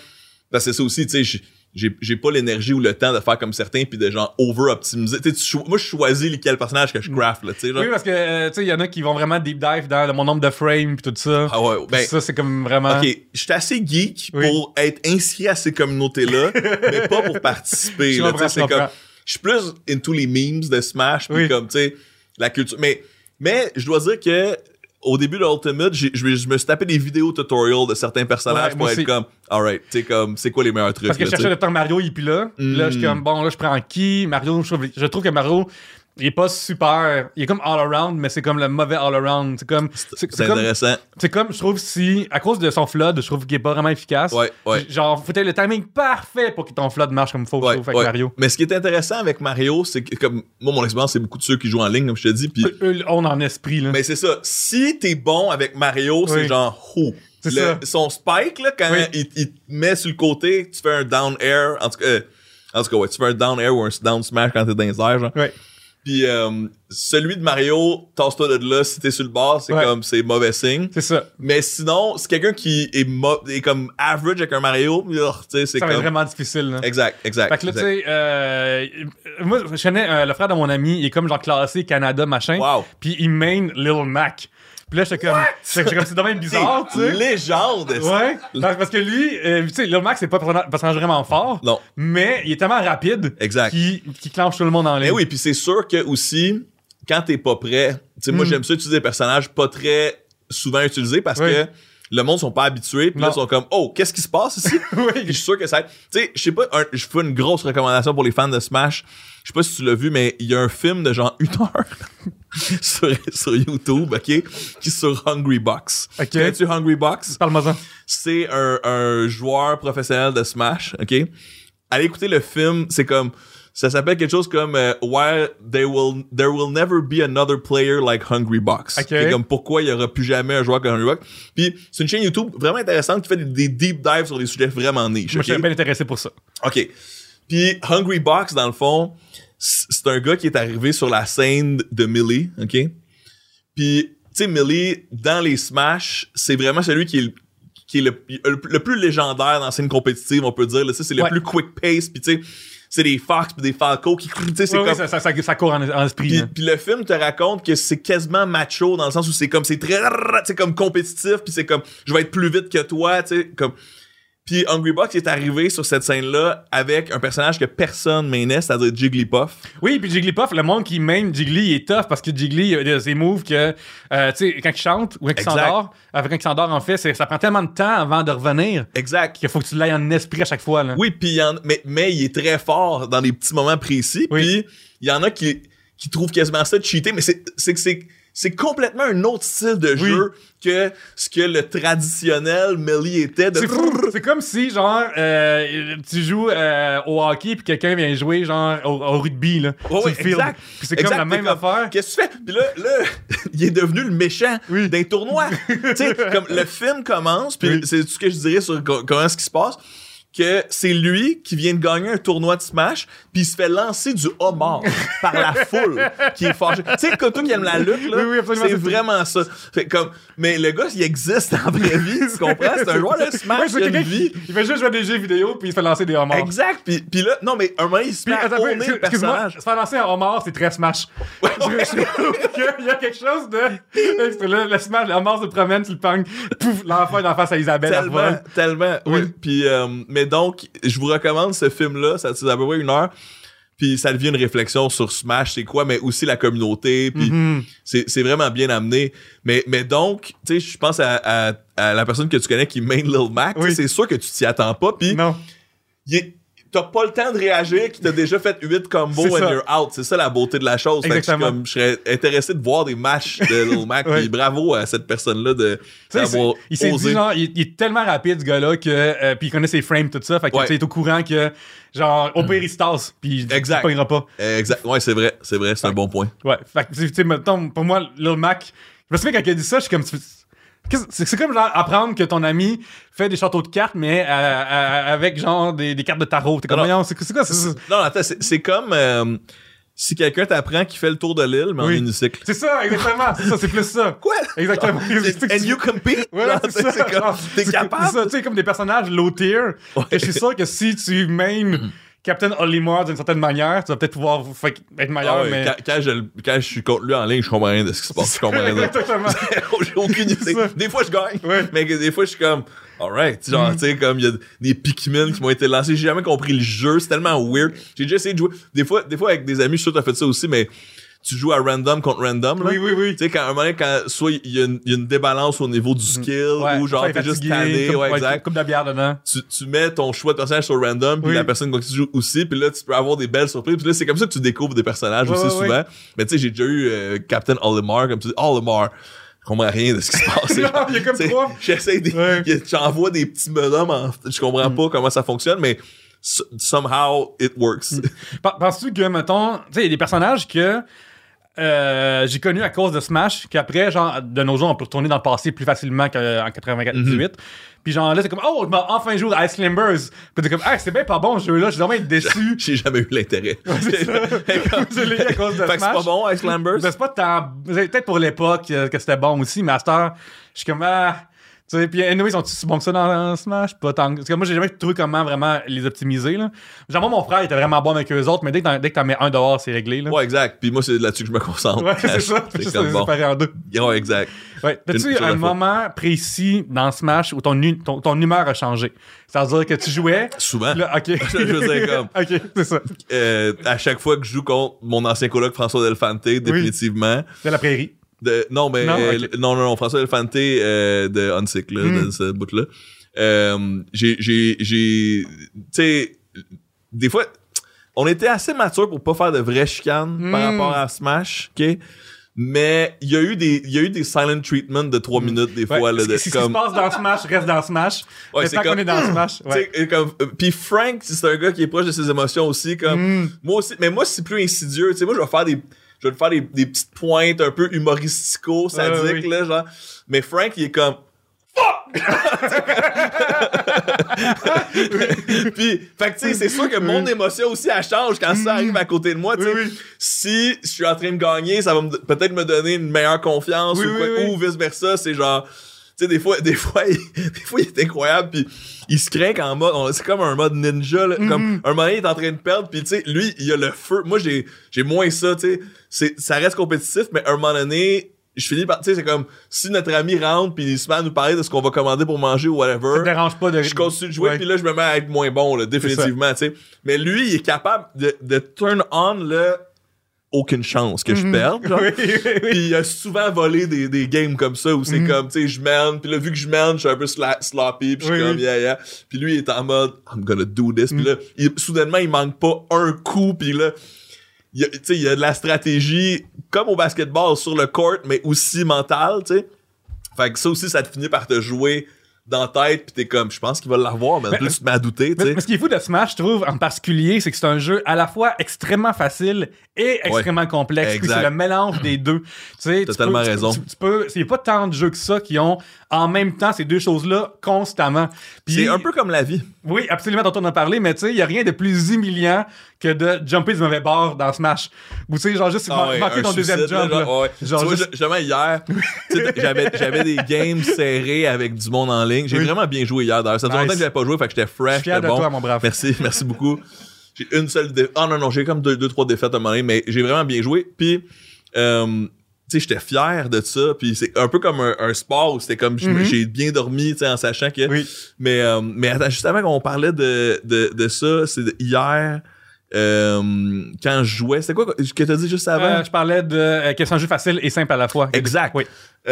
Parce que c'est ça aussi, tu sais, j'ai- pas l'énergie ou le temps de faire comme certains puis de genre over-optimiser. Tu sais, tu cho- moi, je choisis lequel personnage que je craft, là, tu sais. Oui, parce que, euh, tu sais, il y en a qui vont vraiment deep dive dans le- mon nombre de frames puis tout ça. Ah ouais, ben, ça, c'est comme vraiment. Ok, je suis assez geek Oui. pour être inscrit à ces communautés-là, mais pas pour participer. Je là, sais, c'est comme, je suis plus into les memes de Smash, puis Oui. comme tu sais la culture. Mais mais je dois dire que au début de Ultimate, je me je me suis tapé des vidéos tutorials de certains personnages Ouais, pour être aussi. comme, alright, tu sais comme, c'est quoi les meilleurs trucs Parce que là, je cherchais le temps Mario, il est plus là. Puis Là, je suis Mm. comme, bon, là, je prends qui? Mario, je trouve, je trouve que Mario, il est pas super. Il est comme all around, mais c'est comme le mauvais all around. C'est comme. C'est intéressant. c'est comme, je trouve, si, à cause de son flood, je trouve qu'il est pas vraiment efficace. Ouais, ouais. Genre, faut le timing parfait pour que ton flood marche comme il faut, je Ouais, trouve, avec. Mario. Mais ce qui est intéressant avec Mario, c'est que comme moi mon expérience c'est beaucoup de ceux qui jouent en ligne comme je te dis puis on en esprit, là. Mais c'est ça. Si t'es bon avec Mario, c'est genre oh. C'est Le- ça. Son spike, là, quand il, il te met sur le côté, tu fais un down air. En tout cas, euh, en tout cas ouais, tu fais un down air ou un down smash quand t'es dans les airs, genre. Ouais. Puis euh, celui de Mario, tasse-toi de là, si t'es sur le bord, c'est Ouais. comme, c'est mauvais signe. C'est ça. Mais sinon, c'est quelqu'un qui est, comme average avec un Mario, oh, c'est Ça va être comme... vraiment difficile, là. Exact, exact. Fait que là, tu sais, euh, moi, je connais euh, le frère de mon ami, il est comme genre classé Canada, machin. Wow. Puis il main Lil Mac. Puis là, j'étais comme, j'étais comme, c'est dommage bizarre, tu sais. Légende! Ouais, parce parce que lui, euh, tu sais, Lil Mac, c'est pas un personnage- vraiment fort, Non, mais il est tellement rapide exact. qu'il clenche tout le monde en ligne. Mais oui, puis c'est sûr que aussi, quand t'es pas prêt, tu sais, moi Mm. j'aime ça utiliser des personnages pas très souvent utilisés parce Oui. que le monde sont pas habitués, puis là ils sont comme oh qu'est-ce qui se passe ici? Puis je oui. suis sûr que ça, tu sais, je sais pas, un- je fais une grosse recommandation pour les fans de Smash. Je sais pas si tu l'as vu, mais il y a un film de genre une heure sur, sur YouTube, ok, qui est sur Hungry Box. Ok. Connais-tu Hungry Box? Parle-moi-en. c'est un, un joueur professionnel de Smash, ok? Allez écouter le film, c'est comme ça s'appelle quelque chose comme euh, Why there will there will never be another player like Hungry Box. Ok. C'est comme pourquoi il y aura plus jamais un joueur comme Hungry Box. Puis c'est une chaîne YouTube vraiment intéressante qui fait des, des deep dives sur des sujets vraiment niches. Moi, je suis bien intéressé pour ça. OK. Puis Hungry Box, dans le fond, c'est un gars qui est arrivé sur la scène de Millie, OK? Puis, tu sais, Millie, dans les Smash, c'est vraiment celui qui est le qui est le, le, le plus légendaire dans la scène compétitive, on peut dire. là. C'est le Ouais. plus quick pace. Puis, tu sais, c'est des Fox puis des Falco qui... Tu sais, c'est comme... ça, ça, ça- ça court en, en esprit. Puis, là. puis le film te raconte que c'est quasiment macho dans le sens où c'est comme c'est très c'est comme compétitif puis c'est comme je vais être plus vite que toi, tu sais comme puis Hungry Box est arrivé sur cette scène là avec un personnage que personne mainait, c'est-à-dire Jigglypuff. Oui, puis Jigglypuff, le monde qui main Jiggly il est tough parce que Jiggly, il a ses moves que, euh, tu sais, quand il chante ou quand il s'endort, euh, quand il s'endort, en fait, ça prend tellement de temps avant de revenir Exact. qu'il faut que tu l'ailles en esprit à chaque fois. Là. Oui, puis il y en mais mais il est très fort dans des petits moments précis Oui. puis il y en a qui qui trouvent quasiment ça de cheater mais c'est que c'est c'est complètement un autre style de Oui. jeu que ce que le traditionnel Melee était de C'est fou. C'est comme si, genre, euh, tu joues euh, au hockey puis quelqu'un vient jouer, genre, au, au rugby, là. Field. exact. Puis c'est comme la même comme, affaire. Qu'est-ce que tu fais? Puis là, là, il est devenu le méchant Oui. d'un tournoi. tu sais, comme le film commence, puis Oui. c'est ce que je dirais sur co- comment ce qui se passe, que c'est lui qui vient de gagner un tournoi de Smash, puis il se fait lancer du homard par la foule qui est fâchée. Tu sais, toi qui aime la lutte, là, Oui, oui, c'est vraiment ça. Fait comme, mais le gars, il existe en vraie vie, tu comprends? C'est un joueur de Ouais, Smash quelqu'un une vie. il fait juste jouer à des jeux vidéo puis il se fait lancer des homards. Exact. Puis, puis là, non, mais un moment, il se Puis, met à attends, tourner le personnage. se faire lancer un homard, c'est très smash. Je trouve qu'il y a quelque chose de. Le, le smash, le homard se promène, tu le pognes, pouf, l'enfant d'en face à Isabelle. elle Tellement, tellement. Oui. Oui. Puis, euh, mais donc, je vous recommande ce film-là. Ça c'est à peu près une heure. Puis ça devient une réflexion sur Smash, c'est quoi, mais aussi la communauté. Puis Mhm. c'est, c'est vraiment bien amené. Mais, mais donc, tu sais, je pense à, à, à la personne que tu connais qui main Lil Mac. Oui. C'est sûr que tu t'y attends pas. Puis Non. il est- t'as pas le temps de réagir, qui t'a déjà fait 8 combos and ça. you're out. C'est ça la beauté de la chose. Fait que je, comme, je serais intéressé de voir des matchs de Lil Mac. Ouais. Puis bravo à cette personne-là de, d'avoir il s'est dit, genre, il, il est tellement rapide, ce gars-là, que. euh, puis il connaît ses frames, tout ça. Fait que, Ouais. tu est au courant que, genre, au pire, il se tasse. Puis Exact. il pas. Exact. Ouais, c'est vrai. C'est vrai. C'est un bon point. Ouais. Fait que, tu sais, pour moi, Lil Mac, je me souviens quand il a dit ça, je suis comme. C'est comme genre apprendre que ton ami fait des châteaux de cartes, mais euh, euh, avec genre des, des cartes de tarot. T'es comme, c'est quoi? c'est- c'est- Non, attends, c'est, comme euh, si quelqu'un t'apprend qu'il fait le tour de l'île, mais en unicycle. C'est ça, exactement. C'est ça, c'est plus ça. Quoi? Exactement. And you compete? Ouais, Genre, c'est ça. c'est comme, genre, t'es capable? c'est ça, tu sais, comme des personnages low tier. Ouais. Et je suis sûr que si tu mêmes Captain Olimar d'une certaine manière, tu vas peut-être pouvoir fait- être meilleur, Ah ouais, mais. quand, quand je, quand je suis contre lui en ligne, je comprends rien de ce qui se passe. Je comprends rien de Exactement. J'ai aucune idée. Des fois, je gagne. Ouais. Mais des fois, je suis comme, alright. Genre, tu sais, comme, il y a des Pikmin qui m'ont été lancés. J'ai jamais compris le jeu. C'est tellement weird. J'ai déjà essayé de jouer. Des fois, des fois, avec des amis, je suis sûr que t'as fait ça aussi, mais tu joues à random contre random, là. Oui, oui, oui. Tu sais, quand un moment, donné, quand soit il y, a une- il y a une débalance au niveau du skill, Ouais, ou genre, t'es juste tanné, comme- ouais, exact. Coupe de bière dedans. tu, tu mets ton choix de personnage sur random, puis Oui. la personne qui joue aussi, puis là, tu peux avoir des belles surprises. Puis là, c'est comme ça que tu découvres des personnages Ouais, aussi souvent. Mais tu sais, j'ai déjà eu euh, Captain Olimar, comme tu dis, Olimar. Je comprends rien de ce qui se passe. Non, il y a comme Tu sais, trois. J'essaie des. Ouais. Mm. J'envoie des petits bonhommes en. Je comprends pas comment ça fonctionne, mais somehow it works. Mm. Pen- Penses-tu que, mettons, tu sais, il y a des personnages que euh, j'ai connus à cause de Smash, qu'après, genre, de nos jours, on peut retourner dans le passé plus facilement qu'en 98. Mm-hmm. Puis genre là, c'est comme, oh, je enfin jouer à Ice Climbers. Puis t'es comme, ah, c'est bien pas bon ce jeu-là, j'ai vraiment été déçu. J'ai jamais eu l'intérêt. Je l'ai eu à cause de Fait c'est pas bon, Ice Lambers? Ben, c'est pas tant. Peut-être pour l'époque euh, que c'était bon aussi, mais à cette heure, je suis comme, ah. Tu sais, puis anyway, ils sont si bons que ça dans, dans Smash? Pas tant. Parce que moi, j'ai jamais trouvé comment vraiment les optimiser, là. Genre, moi, mon frère, il était vraiment bon avec eux autres, mais dès que t'en, dès que t'en mets un dehors, c'est réglé, là. Ouais, exact. Puis moi, c'est là-dessus que je me concentre. Ouais, c'est ça. C'est comme bon. en deux. Ouais, exact. Ouais. T'as-tu un moment précis dans Smash où ton, ton, ton humeur a changé? C'est-à-dire que tu jouais. Souvent. Là, ok. Je dire, comme- ok, c'est ça. Euh, à chaque fois que je joue contre mon ancien coloc François Delfante, définitivement. De la prairie. De, non, mais Non, euh, non, non, non, François Delfante euh, de Unsick, là, Mm. de ce bout-là. Euh, j'ai, j'ai, j'ai, tu sais, des fois, on était assez mature pour pas faire de vraies chicanes par Mm. rapport à Smash, ok? Mais il y a eu des, il y a eu des silent treatments de 3 minutes des. Ouais, fois, là, ce de, qui- ce qui comme, se passe dans Smash reste dans Smash. Ouais, c'est comme- qu'on est dans Smash. Ouais. Comme, euh, puis Frank, c'est un gars qui est proche de ses émotions aussi, comme, Mm. moi aussi, mais moi, c'est plus insidieux, tu sais, moi, je vais faire des, je vais te faire des, des petites pointes un peu humoristico, sadiques, Ouais, oui. là, genre, mais Frank, il est comme, puis, fait que, tu sais, c'est sûr que mon émotion aussi, elle change quand ça arrive à côté de moi, tu sais. Oui, oui. Si je suis en train de gagner, ça va peut-être me donner une meilleure confiance ou vice-versa, c'est genre... Sais, des fois, des fois, il, des fois, il est incroyable, puis il se craint en mode... C'est comme un mode ninja, là, Mhm. comme un moment, il est en train de perdre, puis tu sais, lui, il a le feu. Moi, j'ai j'ai moins ça, tu sais. Ça reste compétitif, mais à un moment donné, je finis par... Tu sais, c'est comme si notre ami rentre, puis il se met à nous parler de ce qu'on va commander pour manger ou whatever Ça te dérange pas de. je continue de jouer puis là je me mets à être moins bon là, définitivement tu sais mais lui il est capable de, de turn on là aucune chance que je perde genre. Mhm. Oui, oui, oui. puis il a souvent volé des, des games comme ça où c'est Mhm. comme tu sais je mène puis là vu que je mène je suis un peu sloppy puis je suis comme yeah yeah puis lui il est en mode I'm gonna do this Mhm. puis là il- soudainement il manque pas un coup puis là il y a, tu sais, il y a de la stratégie comme au basketball sur le court mais aussi mentale tu sais fait que ça aussi ça te finit par te jouer dans la tête puis t'es comme je pense qu'il va l'avoir mais Mais- là tu douter tu Mais, ce qui est fou de Smash, je trouve, en particulier, c'est que c'est un jeu à la fois extrêmement facile et extrêmement complexe. C'est le mélange des deux. T'as tu tellement raison. Tu, tu peux, il n'y a pas tant de jeux que ça qui ont en même temps ces deux choses-là constamment. C'est un peu comme la vie Oui, absolument, dont on a parlé, mais tu sais, il n'y a rien de plus humiliant que de jumper du mauvais bord dans Smash. Ou tu sais, genre juste Ah ouais, manquer ton deuxième jump. là, genre, ouais. Genre Tu vois, juste- hier, j'avais j'avais des games serrés avec du monde en ligne. J'ai Oui. vraiment bien joué hier d'ailleurs. Ça fait Nice. longtemps que j'avais pas joué, fait que j'étais fresh, fier j'étais de bon. toi, mon brave. Merci, merci beaucoup. J'ai une seule défaite. Ah non, non, j'ai comme deux, deux, trois défaites à un moment donné, mais j'ai vraiment bien joué. Puis, euh, tu sais, j'étais fier de ça. Puis c'est un peu comme un, un sport où c'était comme me- Mhm. j'ai bien dormi, tu sais, en sachant que. Oui. Mais, euh, mais attends, justement, quand on parlait de, de, de ça, c'est de- hier, euh, quand je jouais. C'était quoi que t'as dit juste avant? Je parlais de que c'est un jeu facile et simple à la fois. Exact. Oui. Tu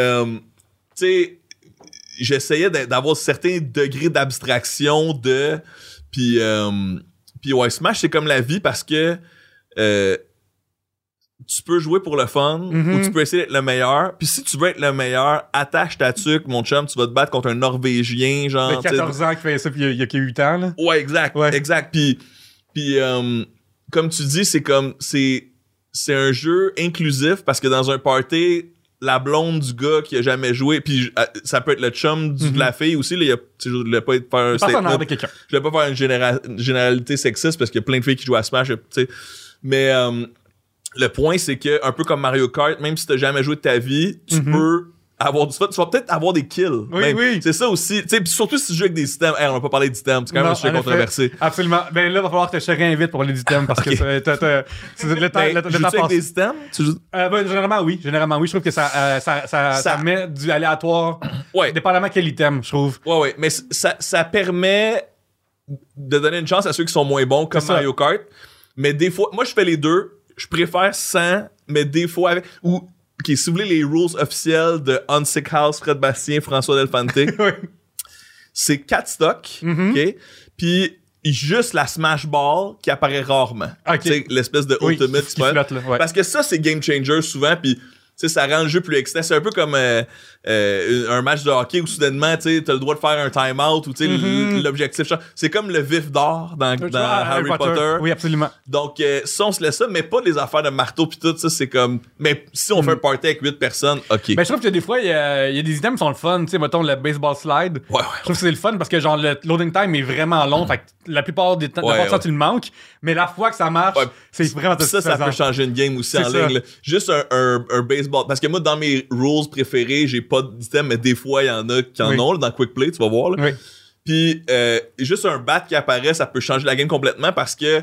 sais, j'essayais d'a- d'avoir certains degrés d'abstraction de. Puis, euh, puis ouais, Smash, c'est comme la vie parce que euh, tu peux jouer pour le fun ou tu peux essayer d'être le meilleur. Puis si tu veux être le meilleur, attache ta tuque, mon chum, tu vas te battre contre un Norvégien, genre. De sais, 14 ans qui fait ça, puis il y a- a, a 8 ans. Là. Ouais, exact, Ouais. exact. Puis, puis euh, comme tu dis, c'est comme c'est c'est un jeu inclusif parce que dans un party, la blonde du gars qui a jamais joué, puis euh, ça peut être le chum du- Mhm. de la fille aussi. Là, il y a, je voulais pas faire un statement. Je voulais pas faire une, généra- une généralité sexiste parce qu'il y a plein de filles qui jouent à Smash, tu sais. Mais euh, le point, c'est que un peu comme Mario Kart, même si t'as jamais joué de ta vie, tu Mhm. peux avoir du fun. Tu vas peut-être avoir des kills. Oui, même. oui. C'est ça aussi. Tu surtout si tu joues avec des systèmes. Hey, on n'a pas parlé d'items. C'est quand même Non, un sujet controversé. Absolument. Ben là, il va falloir que je te réinvite pour les items parce que t'as- t'as- c'est le temps, Ben, le, le joues-tu temps avec des? Tu joues- Euh, ben, généralement, oui. Généralement, oui. Je trouve que ça, euh, ça, ça, ça met du aléatoire, Ouais. dépendamment quel item, je trouve. Ouais, ouais. Mais ça, ça permet de donner une chance à ceux qui sont moins bons, comme. Mario Kart. Mais des fois, moi, je fais les deux. Je préfère sans, mais des fois avec. Ou, si vous voulez les rules officiels de Unsick House, Fred Bastien, François Delfante, Oui. c'est 4 stocks, Mhm. ok? Puis juste la Smash Ball qui apparaît rarement. Ok. Tu sais, l'espèce de Oui, Ultimate qui- qui qui se flotte, là, ouais. Parce que ça, c'est game changer souvent, puis ça rend le jeu plus excitant. C'est un peu comme euh, euh, un match de hockey où soudainement, tu t'as le droit de faire un time-out ou Mhm. l- l'objectif. C'est comme le vif d'or dans, Harry Potter. Oui, absolument. Donc, euh, ça, on se laisse ça, mais pas les affaires de marteau pis tout ça, c'est comme... Mais si on fait un party avec 8 personnes, OK. Ben, je trouve que des fois, il y, a il y a des items qui sont le fun. Tu sais, mettons le baseball slide. ouais, ouais. Je trouve que c'est le fun parce que genre le loading time est vraiment long. Fait que la plupart des temps, Ouais, tu le manques. Mais la fois que ça marche, c'est vraiment Pis ça, ça peut changer une game aussi C'est en ça. ligne. là. Juste un, un, un baseball. Parce que moi, dans mes rules préférés, j'ai pas d'item, mais des fois, il y en a qui en Oui. ont là, dans Quick Play, tu vas voir. Là. Oui. Puis euh, juste un bat qui apparaît, ça peut changer la game complètement parce que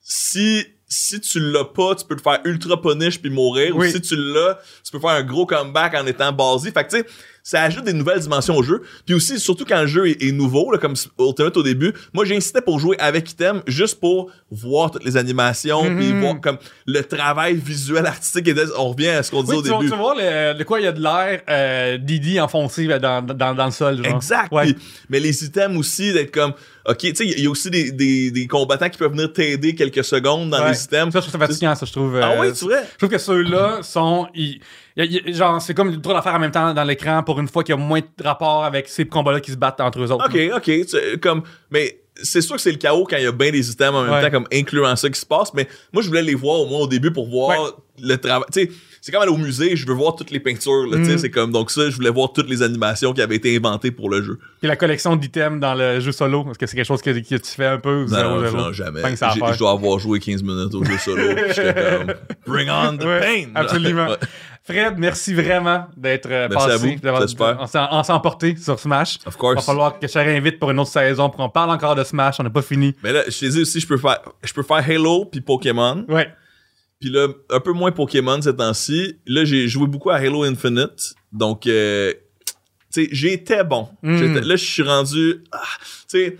si si tu l'as pas, tu peux te faire ultra punish puis mourir. Oui. Ou si tu l'as, tu peux faire un gros comeback en étant basé. Fait que tu sais, ça ajoute des nouvelles dimensions au jeu. Puis aussi, surtout quand le jeu est, est nouveau, là, comme Ultimate au début, moi j'incitais pour jouer avec item juste pour voir toutes les animations, Mhm. puis voir comme le travail visuel artistique. Et on revient à ce qu'on disait Oui, au tu, vois- début. tu vois le- de quoi il y a de l'air euh, Didi enfoncé dans, dans, dans le sol. Genre. Exact. Ouais. Puis- mais les items aussi, d'être comme, OK, tu sais, il y a aussi des, des, des combattants qui peuvent venir t'aider quelques secondes dans Ouais. les items. Ça, je trouve ça fatigant, ça, je trouve. Ah euh, oui, tu vrai? Je trouve que ceux-là sont. y y genre, c'est comme trop d'affaires en même temps dans l'écran pour une fois qu'il y a moins de rapport avec ces combats-là qui se battent entre eux autres. OK, OK. comme, mais c'est sûr que c'est le chaos quand il y a bien des items en même Ouais. temps, comme incluant ça qui se passe. Mais moi, je voulais les voir au moins au début pour voir Ouais. le travail. Tu sais, c'est comme aller au musée, je veux voir toutes les peintures, là, tu sais, Mm. c'est comme, donc ça, je voulais voir toutes les animations qui avaient été inventées pour le jeu. Puis la collection d'items dans le jeu solo, est-ce que c'est quelque chose que, que tu fais un peu Non, non, jamais. Je dois avoir joué 15 minutes au jeu solo. J'étais comme, bring on the Ouais, pain! Absolument. Fred, merci vraiment d'être euh, Merci passé. à vous. On s'est emporté sur Smash. Of Il va course. falloir que je te réinvite pour une autre saison pour qu'on parle encore de Smash. On n'a pas fini. Mais là, je t'ai dit aussi, je peux faire, je peux faire Halo puis Pokémon. Ouais. Puis là, un peu moins Pokémon ces temps-ci. Là, j'ai joué beaucoup à Halo Infinite. Donc, euh, tu sais, j'étais bon. Mm. J'étais- Là, je suis rendu... ah, tu sais,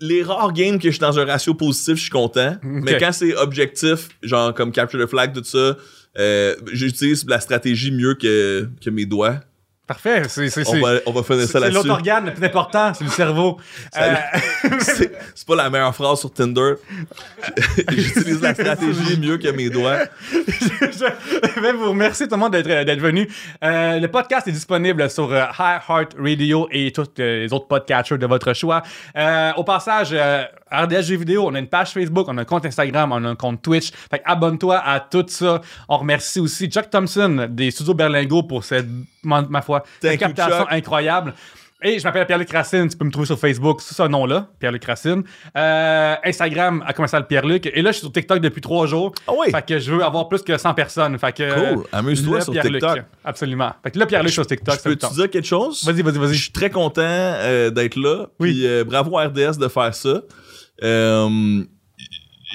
les rares games que je suis dans un ratio positif, je suis content. Mais quand c'est objectif, genre comme Capture the Flag, tout ça, euh, j'utilise la stratégie mieux que, que mes doigts. Parfait. C'est c'est- On c'est- va, on va finir c'est- ça c'est là-dessus. l'autre organe le plus important, c'est le cerveau. Euh, C'est c'est pas la meilleure phrase sur Tinder. J'utilise la stratégie mieux que mes doigts. je vais vous remercier tout le monde d'être d'être venu. Euh, le podcast est disponible sur euh, Heart Radio et tous les autres podcatchers de votre choix. Au passage, RDS Jeux vidéo, on a une page Facebook, on a un compte Instagram, on a un compte Twitch. Fait que abonne-toi à tout ça. On remercie aussi Chuck Thompson des studios Berlingo pour cette, ma, ma foi, cette captation Chuck. incroyable. Et je m'appelle Pierre-Luc Racine, tu peux me trouver sur Facebook sous ce nom-là, Pierre-Luc Racine. Euh, Instagram à commercial Pierre-Luc. Et là, je suis sur TikTok depuis trois jours. Ah oui? Fait que je veux avoir plus que 100 personnes. Fait que, Cool. Amuse-toi le sur Pierre-Luc. TikTok. Absolument. Fait que là, Pierre-Luc sur TikTok, Je peux te dire quelque chose? Vas-y, vas-y, Je vas-y. suis très content euh, d'être là. Oui. Puis euh, bravo à RDS de faire ça. Euh,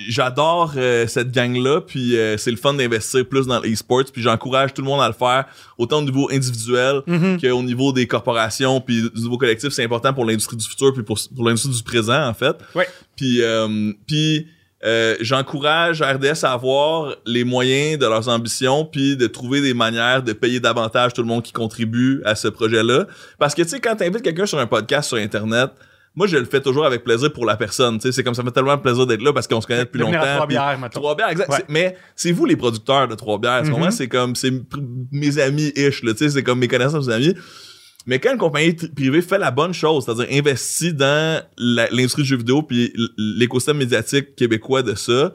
J'adore euh, cette gang-là, puis euh, c'est le fun d'investir plus dans l'e-sports, puis j'encourage tout le monde à le faire, autant au niveau individuel Mhm. qu'au niveau des corporations, puis du niveau collectif, c'est important pour l'industrie du futur, puis pour, pour l'industrie du présent, en fait. Ouais. Puis, euh, puis euh, j'encourage RDS à avoir les moyens de leurs ambitions, puis de trouver des manières de payer davantage tout le monde qui contribue à ce projet-là. Parce que, tu sais, quand tu invites quelqu'un sur un podcast sur Internet, moi, je le fais toujours avec plaisir pour la personne. Tu sais, c'est comme ça me fait tellement plaisir d'être là parce qu'on se connaît depuis à longtemps. Trois bières, mettons. Trois bières, exact. Ouais. Mais c'est vous les producteurs de Trois bières. Mhm. comprends? C'est comme, c'est mes amis-ish, là. Tu sais, c'est comme mes connaissances, mes amis. Mais quand une compagnie privée fait la bonne chose, c'est-à-dire investit dans l'industrie du jeu vidéo puis l'écosystème médiatique québécois de ça,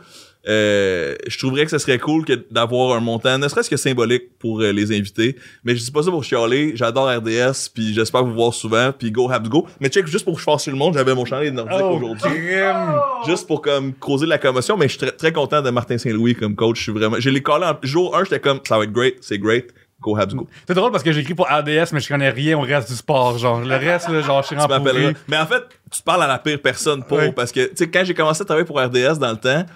euh, je trouverais que ce serait cool que d'avoir un montant, ne serait-ce que symbolique pour euh, les invités. Mais je dis pas ça pour chialer, j'adore RDS, puis j'espère vous voir souvent, puis go Habs go. Mais check, juste pour que je fasse sur le monde, j'avais mon chandail nordique Oh, aujourd'hui. Juste pour comme causer de la commotion, mais je suis très, très content de Martin Saint-Louis comme coach. Je suis vraiment. J'ai les collés en jour 1, j'étais comme ça va être great, c'est great. Go Habs go. C'est drôle parce que j'écris pour RDS, mais je connais rien au reste du sport. Genre, le reste, là, genre, je suis pourri. Mais en fait, tu parles à la pire personne pour parce que tu sais quand j'ai commencé à travailler pour RDS dans le temps,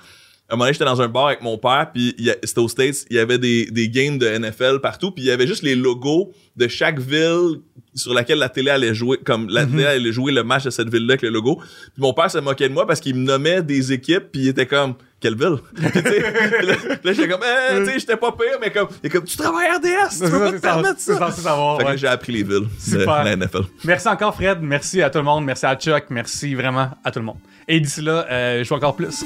un moment donné, j'étais dans un bar avec mon père, puis c'était aux States, il y avait des, des games de NFL partout, puis il y avait juste les logos de chaque ville sur laquelle la télé allait jouer, comme la Mhm. télé allait jouer le match de cette ville-là avec le logo. Puis mon père se moquait de moi parce qu'il me nommait des équipes, puis il était comme quelle ville? Puis là, j'étais comme eh, tu sais, j'étais pas pire, mais comme il est comme tu travailles à RDS, tu peux pas te permettre ça. censé savoir. Fait ouais. j'ai appris les villes Super. la NFL. Merci encore, Fred. Merci à tout le monde. Merci à Chuck. Merci vraiment à tout le monde. Et d'ici là, euh, je joue encore plus.